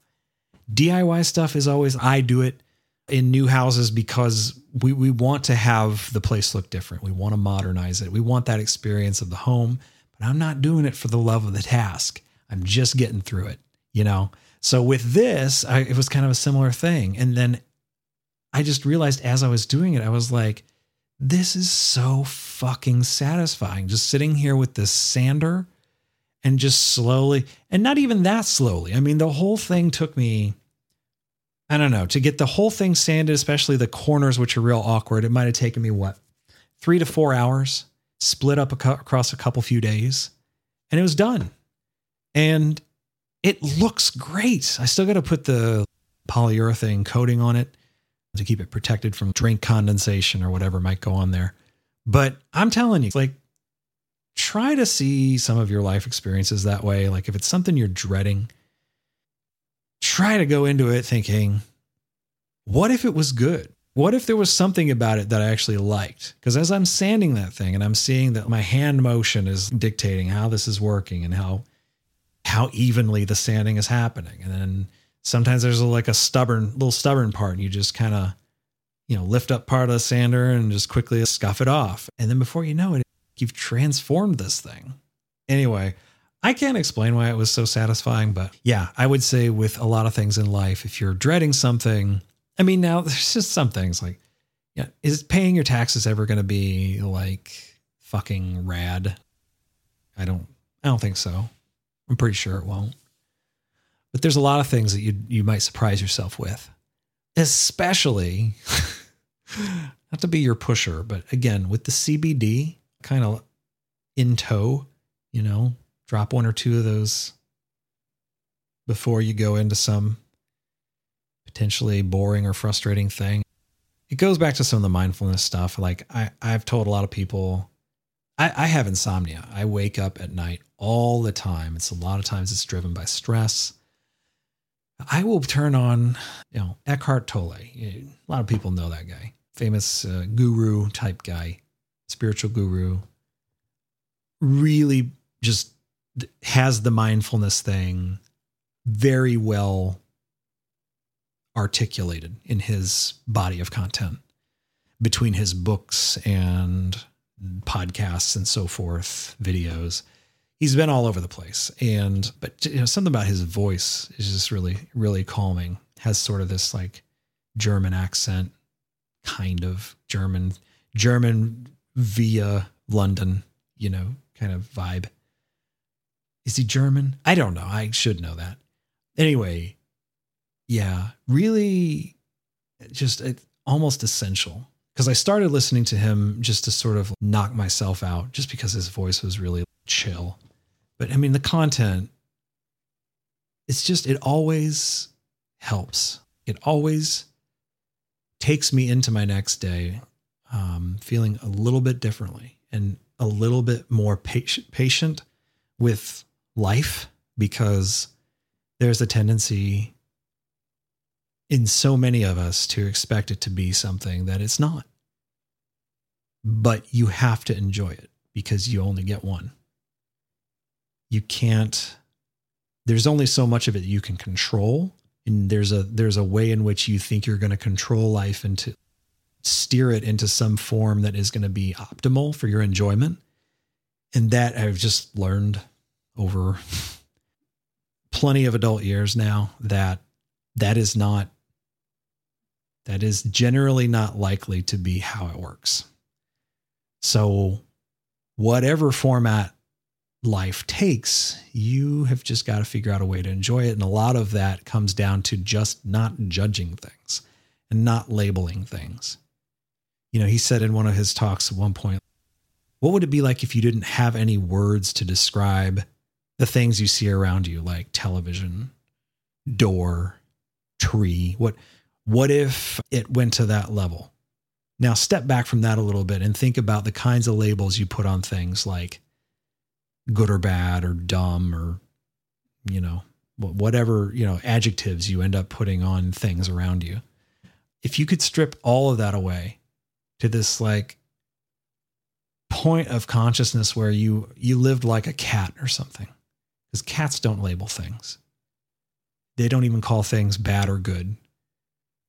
Speaker 2: DIY stuff is always I do it in new houses because we we want to have the place look different. We want to modernize it. We want that experience of the home, but I'm not doing it for the love of the task. I'm just getting through it, you know. So with this, I, it was kind of a similar thing. And then I just realized as I was doing it, I was like, this is so fucking satisfying. Just sitting here with this sander and just slowly, and not even that slowly. I mean, the whole thing took me, I don't know, to get the whole thing sanded, especially the corners, which are real awkward. It might have taken me what, three to four hours, split up across a couple few days, and it was done. And it looks great. I still got to put the polyurethane coating on it to keep it protected from drink condensation or whatever might go on there. But I'm telling you, like, try to see some of your life experiences that way. Like, if it's something you're dreading, try to go into it thinking, what if it was good? What if there was something about it that I actually liked? Because as I'm sanding that thing and I'm seeing that my hand motion is dictating how this is working and how how evenly the sanding is happening. And then sometimes there's a, like a stubborn, little stubborn part, and you just kind of, you know, lift up part of the sander and just quickly scuff it off. And then before you know it, you've transformed this thing. Anyway, I can't explain why it was so satisfying, but yeah, I would say with a lot of things in life, if you're dreading something, I mean, now *laughs* there's just some things like, yeah, is paying your taxes ever going to be like fucking rad? I don't, I don't think so. I'm pretty sure it won't. But there's a lot of things that you you might surprise yourself with. Especially *laughs* not to be your pusher, but again, with the CBD kind of in tow, you know, drop one or two of those before you go into some potentially boring or frustrating thing. It goes back to some of the mindfulness stuff. Like I, I've told a lot of people I, I have insomnia. I wake up at night all the time. It's a lot of times it's driven by stress. I will turn on, you know, Eckhart Tolle. A lot of people know that guy, famous uh, guru type guy, spiritual guru. Really just has the mindfulness thing very well articulated in his body of content between his books and podcasts and so forth, videos. He's been all over the place. And, but you know, something about his voice is just really, really calming. Has sort of this like German accent, kind of German, German via London, you know, kind of vibe. Is he German? I don't know. I should know that. Anyway, yeah, really just almost essential because I started listening to him just to sort of knock myself out, just because his voice was really chill. But I mean, the content, it's just, it always helps. It always takes me into my next day um, feeling a little bit differently and a little bit more patient, patient with life because there's a tendency in so many of us to expect it to be something that it's not. But you have to enjoy it because you only get one. You can't there's only so much of it you can control and there's a there's a way in which you think you're going to control life and to steer it into some form that is going to be optimal for your enjoyment. And that I've just learned over *laughs* plenty of adult years now that that is not that is generally not likely to be how it works. So, whatever format life takes, you have just got to figure out a way to enjoy it. And a lot of that comes down to just not judging things and not labeling things. You know, he said in one of his talks at one point, what would it be like if you didn't have any words to describe the things you see around you, like television, door, tree? What what if it went to that level? Now, step back from that a little bit and think about the kinds of labels you put on things like good or bad or dumb or, you know, whatever, you know, adjectives you end up putting on things around you. If you could strip all of that away to this like point of consciousness where you you lived like a cat or something because cats don't label things they don't even call things bad or good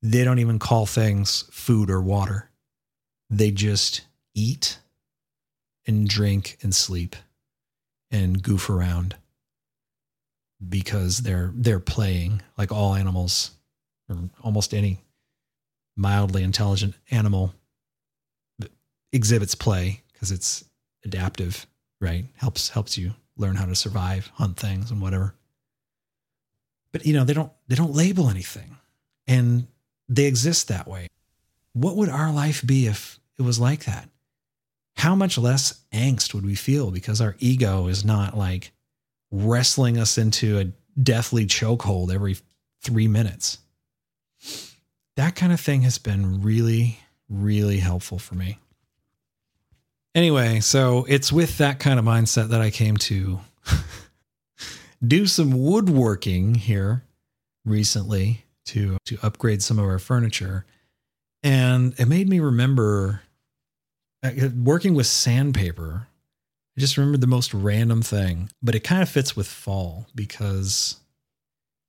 Speaker 2: they don't even call things food or water they just eat and drink and sleep and goof around because they're they're playing like all animals or almost any mildly intelligent animal exhibits play because it's adaptive, right? Helps helps you learn how to survive, hunt things and whatever. But you know, they don't they don't label anything. And they exist that way. What would our life be if it was like that? How much less angst would we feel because our ego is not like wrestling us into a deathly chokehold every 3 minutes? That kind of thing has been really really helpful for me. Anyway, so it's with that kind of mindset that I came to *laughs* do some woodworking here recently to to upgrade some of our furniture. And it made me remember uh, working with sandpaper. I just remembered the most random thing, but it kind of fits with fall because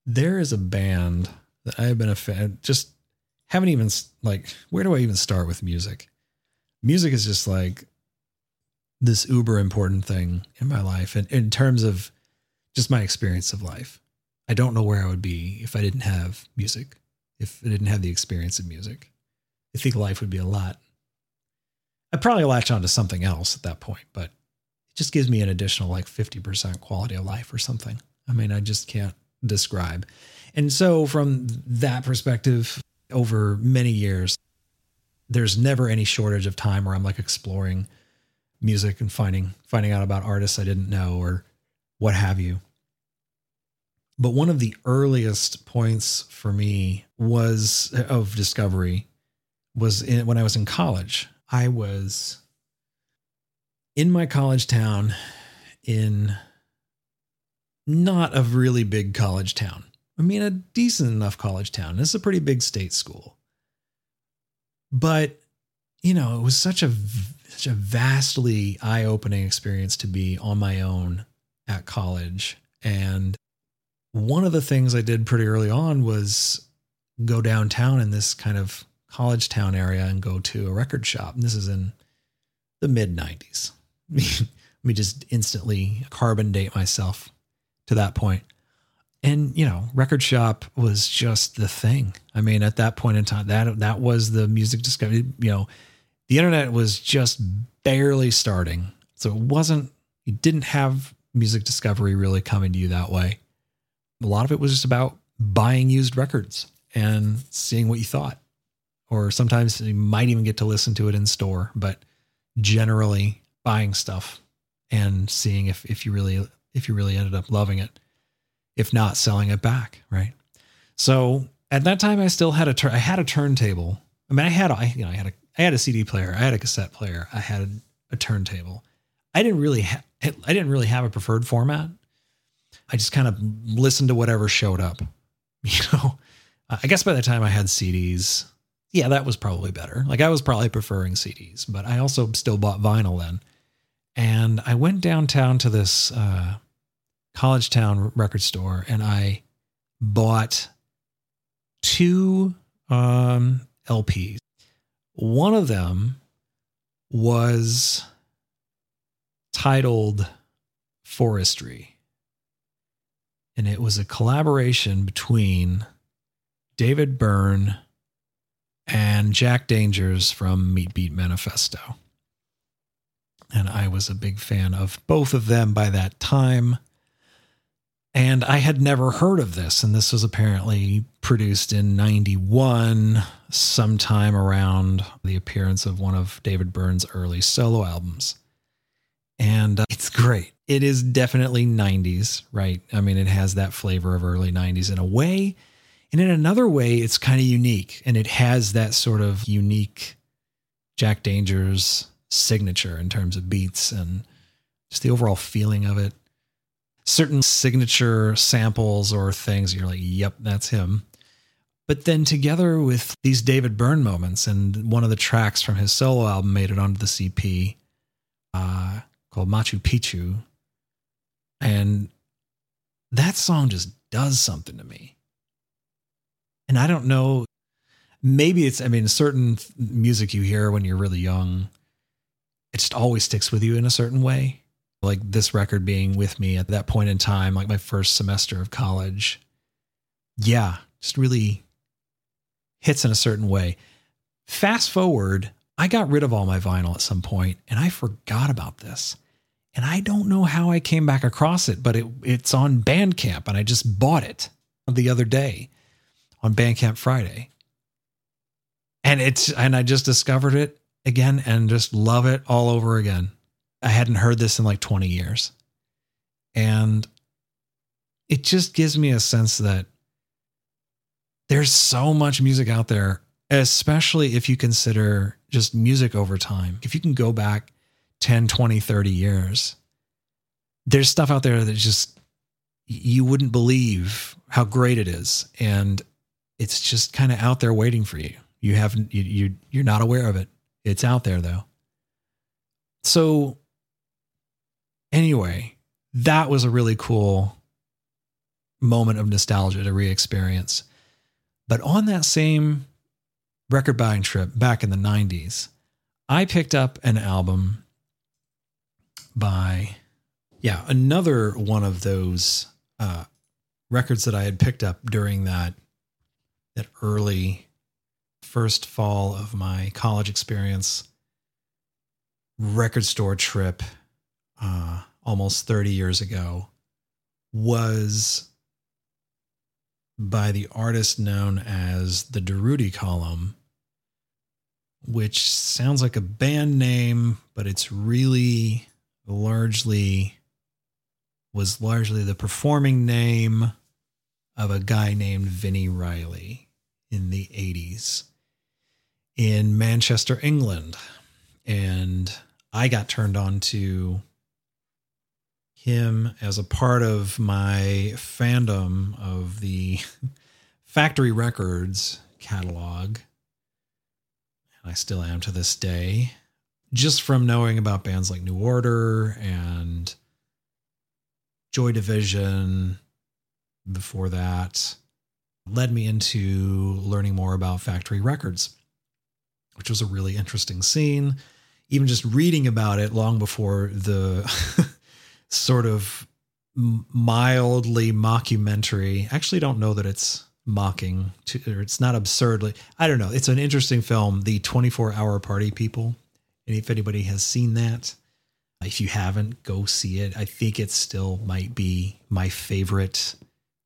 Speaker 2: there is a band that I've been a fan just haven't even like where do I even start with music? Music is just like this uber important thing in my life and in terms of just my experience of life. I don't know where I would be if I didn't have music, if I didn't have the experience of music. I think life would be a lot. I'd probably latch on to something else at that point, but it just gives me an additional like 50% quality of life or something. I mean, I just can't describe. And so, from that perspective, over many years, there's never any shortage of time where I'm like exploring music and finding finding out about artists I didn't know or what have you. But one of the earliest points for me was of discovery was in, when I was in college. I was in my college town in not a really big college town. I mean, a decent enough college town. This is a pretty big state school. But, you know, it was such a such a vastly eye-opening experience to be on my own at college. And one of the things I did pretty early on was go downtown in this kind of college town area and go to a record shop. And this is in the mid 90s. *laughs* Let me just instantly carbon date myself to that point. And you know, record shop was just the thing. I mean, at that point in time, that that was the music discovery. You know, the internet was just barely starting. So it wasn't, you didn't have music discovery really coming to you that way. A lot of it was just about buying used records and seeing what you thought. Or sometimes you might even get to listen to it in store, but generally buying stuff and seeing if, if you really if you really ended up loving it. If not, selling it back, right? So at that time I still had a tur- I had a turntable. I mean I had I you know I had a I had a CD player, I had a cassette player, I had a turntable. I didn't really ha- I didn't really have a preferred format. I just kind of listened to whatever showed up. *laughs* You know, I guess by the time I had CDs, yeah, that was probably better. Like I was probably preferring CDs, but I also still bought vinyl then. And I went downtown to this uh, college town record store and I bought two um, LPs. One of them was titled Forestry. And it was a collaboration between David Byrne and Jack Dangers from Meat Beat Manifesto. And I was a big fan of both of them by that time. And I had never heard of this. And this was apparently produced in 91, sometime around the appearance of one of David Byrne's early solo albums. And great. It is definitely 90s, right? I mean, it has that flavor of early 90s in a way. And in another way, it's kind of unique. And it has that sort of unique Jack Dangers signature in terms of beats and just the overall feeling of it certain signature samples or things. You're like, yep, that's him. But then together with these David Byrne moments, and one of the tracks from his solo album made it onto the CP, uh, called Machu Picchu. And that song just does something to me. And I don't know, maybe it's, I mean, certain music you hear when you're really young, it just always sticks with you in a certain way. Like this record being with me at that point in time, like my first semester of college. Yeah, just really hits in a certain way. Fast forward, I got rid of all my vinyl at some point and I forgot about this. And I don't know how I came back across it, but it, it's on Bandcamp and I just bought it the other day on Bandcamp Friday. And it's and I just discovered it again and just love it all over again. I hadn't heard this in like 20 years. And it just gives me a sense that there's so much music out there, especially if you consider just music over time. If you can go back 10, 20, 30 years, there's stuff out there that just you wouldn't believe how great it is. And it's just kind of out there waiting for you. You haven't, you, you, you're not aware of it. It's out there though. So, anyway, that was a really cool moment of nostalgia to re experience. But on that same record buying trip back in the 90s, I picked up an album by, yeah, another one of those uh, records that I had picked up during that that early first fall of my college experience record store trip uh, almost 30 years ago was by the artist known as the Durutti Column, which sounds like a band name, but it's really largely was largely the performing name of a guy named Vini Reilly in the 80s in Manchester, England. And I got turned on to him as a part of my fandom of the *laughs* Factory Records catalog. And I still am to this day. Just from knowing about bands like New Order and Joy Division before that, led me into learning more about Factory Records, which was a really interesting scene. Even just reading about it long before the *laughs* sort of mildly mockumentary. Actually, don't know that it's mocking to, or it's not absurdly. I don't know. It's an interesting film, The 24 Hour Party People. And if anybody has seen that, if you haven't, go see it. I think it still might be my favorite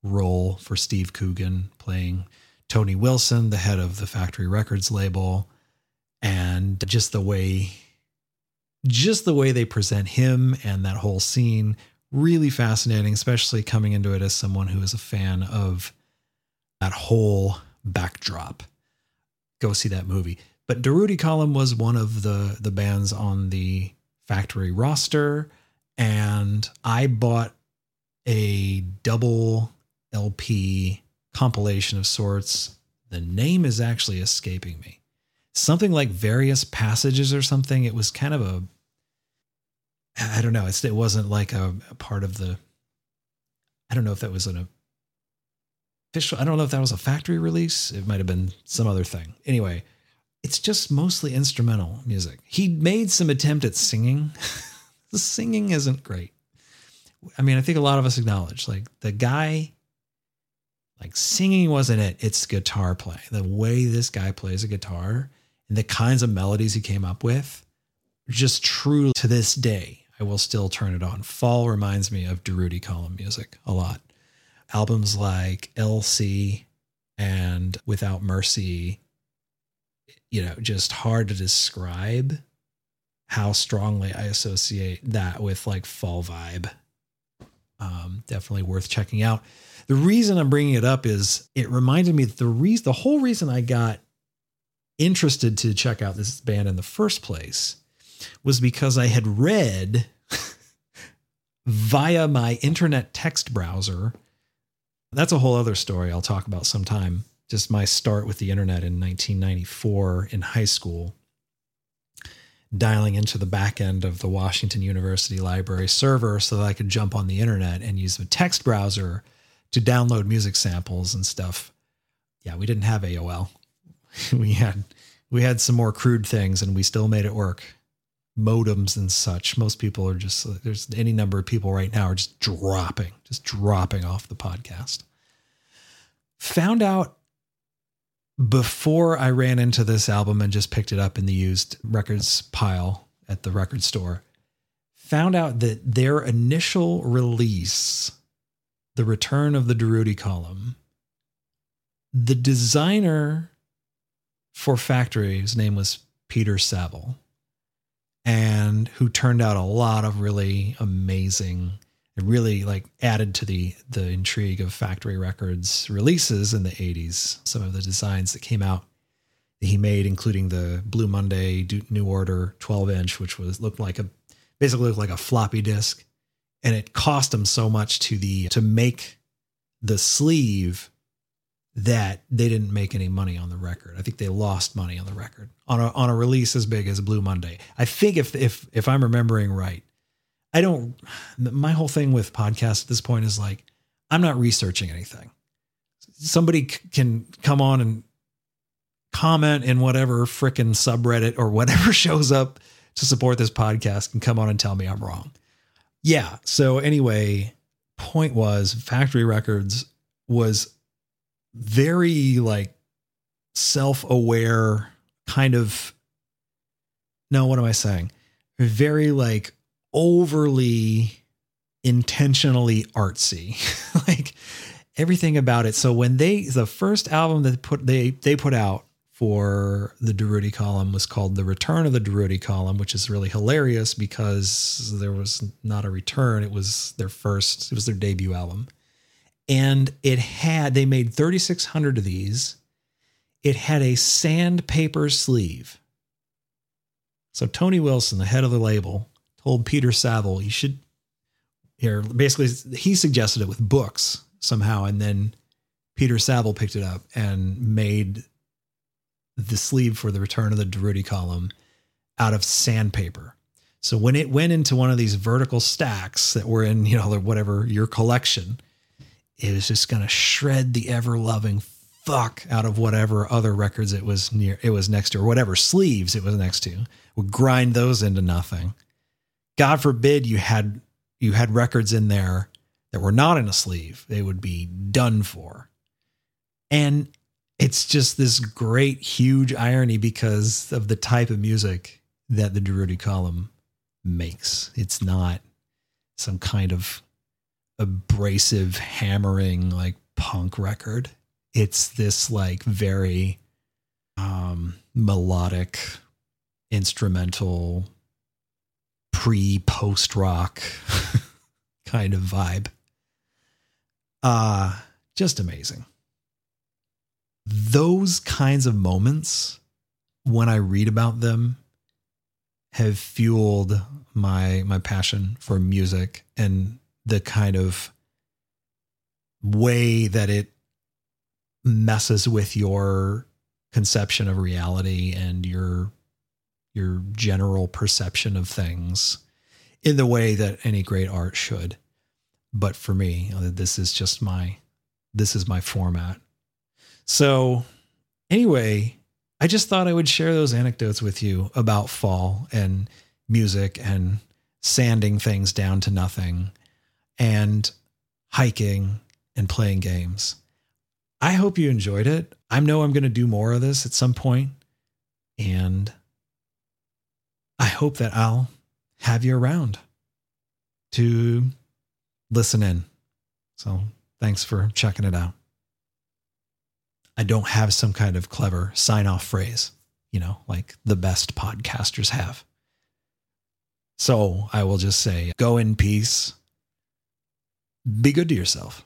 Speaker 2: role for Steve Coogan playing Tony Wilson, the head of the Factory Records label, and just the way just the way they present him and that whole scene really fascinating, especially coming into it as someone who is a fan of that whole backdrop. Go see that movie. But Durutti Column was one of the the bands on the factory roster, and I bought a double LP compilation of sorts. The name is actually escaping me something like various passages or something. It was kind of a, I don't know. It's, it wasn't like a, a part of the, I don't know if that was an official, I don't know if that was a factory release. It might have been some other thing. Anyway, it's just mostly instrumental music. He made some attempt at singing. *laughs* the singing isn't great. I mean, I think a lot of us acknowledge like the guy like singing wasn't it it's guitar play the way this guy plays a guitar and the kinds of melodies he came up with, just true to this day, I will still turn it on. Fall reminds me of Durutti column music a lot. Albums like LC and Without Mercy, you know, just hard to describe how strongly I associate that with like fall vibe. Um, definitely worth checking out. The reason I'm bringing it up is it reminded me that the reason, the whole reason I got interested to check out this band in the first place was because I had read *laughs* via my internet text browser. That's a whole other story I'll talk about sometime. Just my start with the internet in 1994 in high school. dialing into the back end of the Washington University Library server so that I could jump on the internet and use the text browser to download music samples and stuff. Yeah, we didn't have AOL. *laughs* we had we had some more crude things and we still made it work. Modems and such. Most people are just there's any number of people right now are just dropping, just dropping off the podcast. Found out before I ran into this album and just picked it up in the used records pile at the record store, found out that their initial release, The Return of the Durutti Column, the designer for Factory, his name was Peter Saville, and who turned out a lot of really amazing it really like added to the the intrigue of factory records releases in the 80s some of the designs that came out that he made including the blue monday new order 12 inch which was looked like a basically looked like a floppy disk and it cost him so much to the to make the sleeve that they didn't make any money on the record. I think they lost money on the record on a on a release as big as Blue Monday. I think if if if I'm remembering right, I don't, my whole thing with podcasts at this point is like, I'm not researching anything. Somebody c- can come on and comment in whatever freaking subreddit or whatever *laughs* shows up to support this podcast and come on and tell me I'm wrong. Yeah. So, anyway, point was Factory Records was very like self aware, kind of. No, what am I saying? Very like overly intentionally artsy. *laughs* like everything about it. So when they the first album that put they they put out for the Durutti column was called The Return of the Durutti column, which is really hilarious because there was not a return. It was their first, it was their debut album. And it had, they made 3,600 of these. It had a sandpaper sleeve. So Tony Wilson, the head of the label, told Peter Saville you should here basically he suggested it with books somehow and then Peter Saville picked it up and made the sleeve for the return of the Durutti column out of sandpaper. So when it went into one of these vertical stacks that were in, you know, whatever your collection, it was just going to shred the ever loving fuck out of whatever other records it was near, it was next to, or whatever sleeves it was next to, would grind those into nothing. God forbid you had you had records in there that were not in a sleeve, they would be done for. And it's just this great, huge irony because of the type of music that the Durutti column makes. It's not some kind of abrasive, hammering, like punk record. It's this like very um, melodic, instrumental, pre post rock *laughs* kind of vibe. Uh, just amazing. Those kinds of moments, when I read about them, have fueled my my passion for music and the kind of way that it messes with your conception of reality and your your general perception of things in the way that any great art should. But for me, this is just my this is my format. So anyway, I just thought I would share those anecdotes with you about fall and music and sanding things down to nothing and hiking and playing games. I hope you enjoyed it. I know I'm going to do more of this at some point, and I hope that I'll have you around to listen in. So thanks for checking it out. I don't have some kind of clever sign off phrase, you know, like the best podcasters have. So I will just say go in peace. Be good to yourself.